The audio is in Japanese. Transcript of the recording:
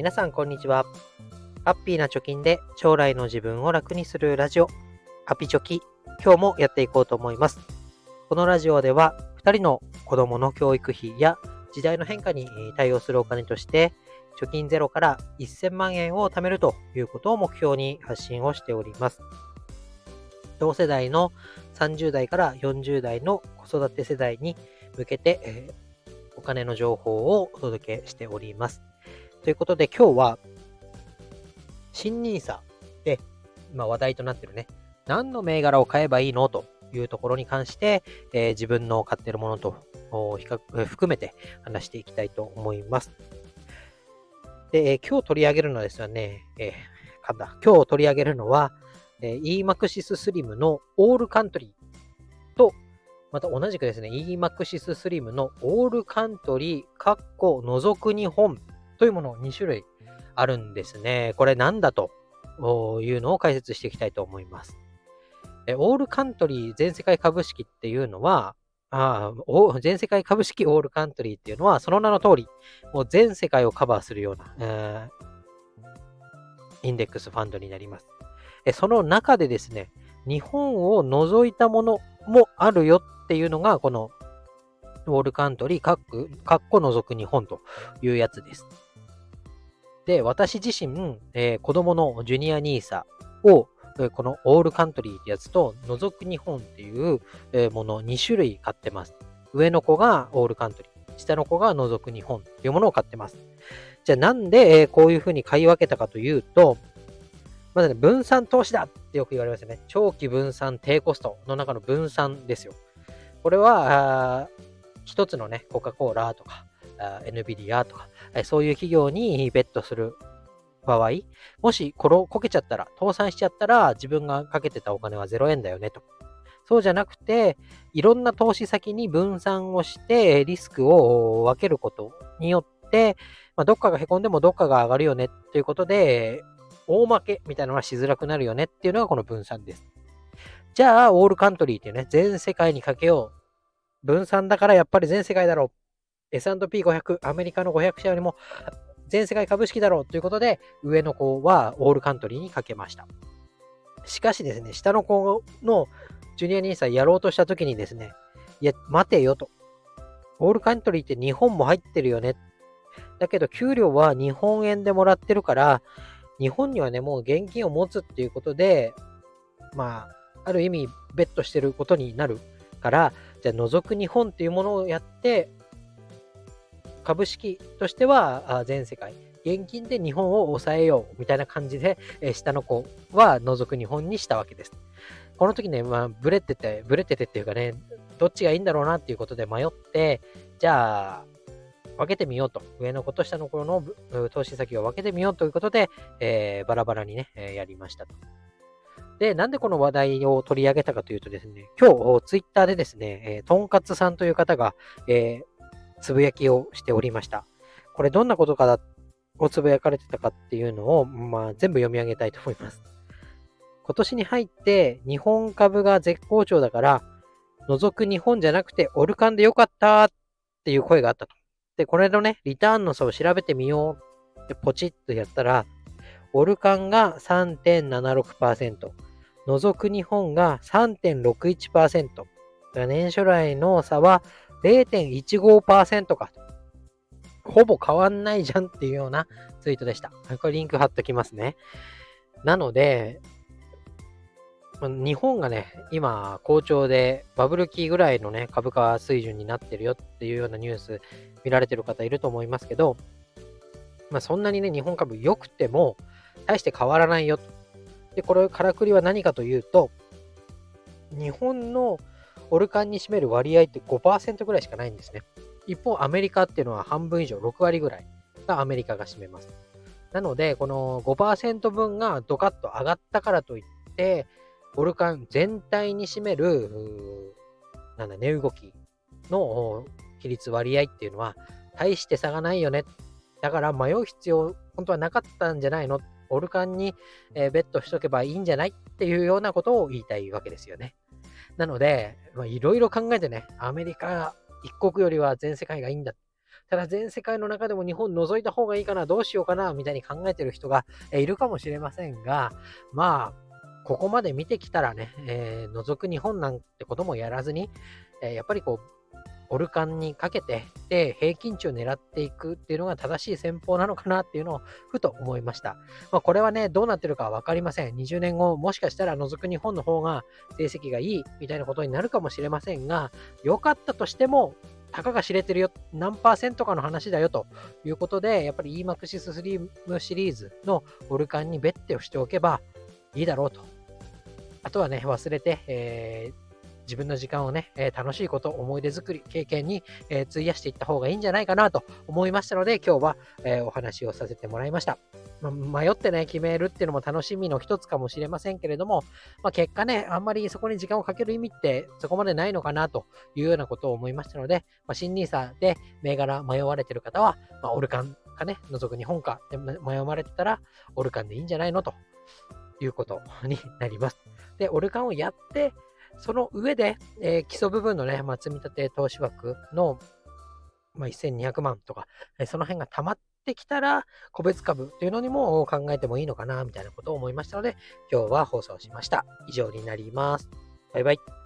皆さんこんにちは。ハッピーな貯金で将来の自分を楽にするラジオ、ハピチョキ、今日もやっていこうと思います。このラジオでは、2人の子供の教育費や時代の変化に対応するお金として、貯金ゼロから1000万円を貯めるということを目標に発信をしております。同世代の30代から40代の子育て世代に向けて、え、お金の情報をお届けしております。ということで今日は、新 NISA で今話題となってるね、何の銘柄を買えばいいのというところに関して、えー、自分の買ってるものと比較、含めて話していきたいと思います。で、えー、今日取り上げるのはですね、えー、かんだ。今日取り上げるのは、えー、EMAXIS Slim のオールカントリーと、また同じくですね、EMAXIS Slim のオールカントリー、カッコ除く日本というものを2種類あるんですね。これなんだというのを解説していきたいと思います。オールカントリー全世界株式っていうのは、あ全世界株式オールカントリーっていうのは、その名の通り、もう全世界をカバーするような、えー、インデックスファンドになります。その中でですね、日本を除いたものもあるよっていうのが、このオールカントリー、カッコ除く日本というやつです。で、私自身、えー、子供のジュニア NISA を、えー、このオールカントリーってやつと、除く日本っていう、えー、もの2種類買ってます。上の子がオールカントリー、下の子が除く日本っていうものを買ってます。じゃあなんで、えー、こういうふうに買い分けたかというと、まずね、分散投資だってよく言われますよね。長期分散低コストの中の分散ですよ。これは、一つのね、コカ・コーラとか、NVIDIA とか、そういう企業にベットする場合、もしころこけちゃったら、倒産しちゃったら、自分がかけてたお金は0円だよねと。そうじゃなくて、いろんな投資先に分散をして、リスクを分けることによって、まあ、どっかが凹んでもどっかが上がるよねっていうことで、大負けみたいなのはしづらくなるよねっていうのがこの分散です。じゃあ、オールカントリーっていうね、全世界にかけよう。分散だからやっぱり全世界だろう。S&P500、アメリカの500社よりも全世界株式だろうということで、上の子はオールカントリーにかけました。しかしですね、下の子のジュニアニーサやろうとした時にですね、いや、待てよと。オールカントリーって日本も入ってるよね。だけど、給料は日本円でもらってるから、日本にはね、もう現金を持つっていうことで、まあ、ある意味、ベットしてることになるから、じゃあ、除く日本っていうものをやって、株式としては全世界、現金で日本を抑えようみたいな感じで、え下の子は除く日本にしたわけです。この時ね、まあ、ブレてて、ブレててっていうかね、どっちがいいんだろうなっていうことで迷って、じゃあ、分けてみようと。上の子と下の子の投資先を分けてみようということで、えー、バラバラにね、え、やりましたと。で、なんでこの話題を取り上げたかというとですね、今日、ツイッターでですね、えー、とんかつさんという方が、えー、つぶやきをしておりました。これどんなことか、をつぶやかれてたかっていうのを、まあ、全部読み上げたいと思います。今年に入って日本株が絶好調だから、除く日本じゃなくてオルカンでよかったっていう声があったと。で、これのね、リターンの差を調べてみようってポチッとやったら、オルカンが3.76%、除く日本が3.61%、年初来の差は0.15%か。ほぼ変わんないじゃんっていうようなツイートでした。これリンク貼っときますね。なので、日本がね、今、好調で、バブル期ぐらいのね、株価水準になってるよっていうようなニュース見られてる方いると思いますけど、まあ、そんなにね、日本株良くても、大して変わらないよ。で、これ、からくりは何かというと、日本のオルカンに占める割合って5%ぐらいしかないんですね。一方、アメリカっていうのは半分以上、6割ぐらいがアメリカが占めます。なので、この5%分がドカッと上がったからといって、オルカン全体に占める、なんだ、値動きの比率割合っていうのは、大して差がないよね。だから迷う必要、本当はなかったんじゃないのオルカンに、え、ベットしとけばいいんじゃないっていうようなことを言いたいわけですよね。なので、いろいろ考えてね、アメリカ一国よりは全世界がいいんだ。ただ全世界の中でも日本除いた方がいいかな、どうしようかな、みたいに考えてる人がいるかもしれませんが、まあ、ここまで見てきたらね、えー、覗く日本なんてこともやらずに、えー、やっぱりこう、オルカンにかけて、で、平均値を狙っていくっていうのが正しい戦法なのかなっていうのをふと思いました。まあ、これはね、どうなってるかわかりません。20年後、もしかしたら除く日本の方が成績がいいみたいなことになるかもしれませんが、良かったとしても、たかが知れてるよ、何パーセントかの話だよということで、やっぱり EMAXIS スリムシリーズのオルカンにベッテをしておけばいいだろうと。あとはね、忘れて、えー自分の時間をね、え、楽しいこと、思い出作り、経験に、え、費やしていった方がいいんじゃないかなと思いましたので、今日は、え、お話をさせてもらいました。ま迷ってね、決めるっていうのも楽しみの一つかもしれませんけれども、まあ、結果ね、あんまりそこに時間をかける意味ってそこまでないのかなというようなことを思いましたので、まあ、新 NISA で銘柄迷われてる方は、まあ、オルカンかね、除く日本かで迷われてたら、オルカンでいいんじゃないの？ということになります。で、オルカンをやって、その上で、えー、基礎部分のね、まあ、積み立て投資枠の、まあ、1200万とか、えー、その辺が溜まってきたら、個別株というのにも考えてもいいのかな、みたいなことを思いましたので、今日は放送しました。以上になります。バイバイ。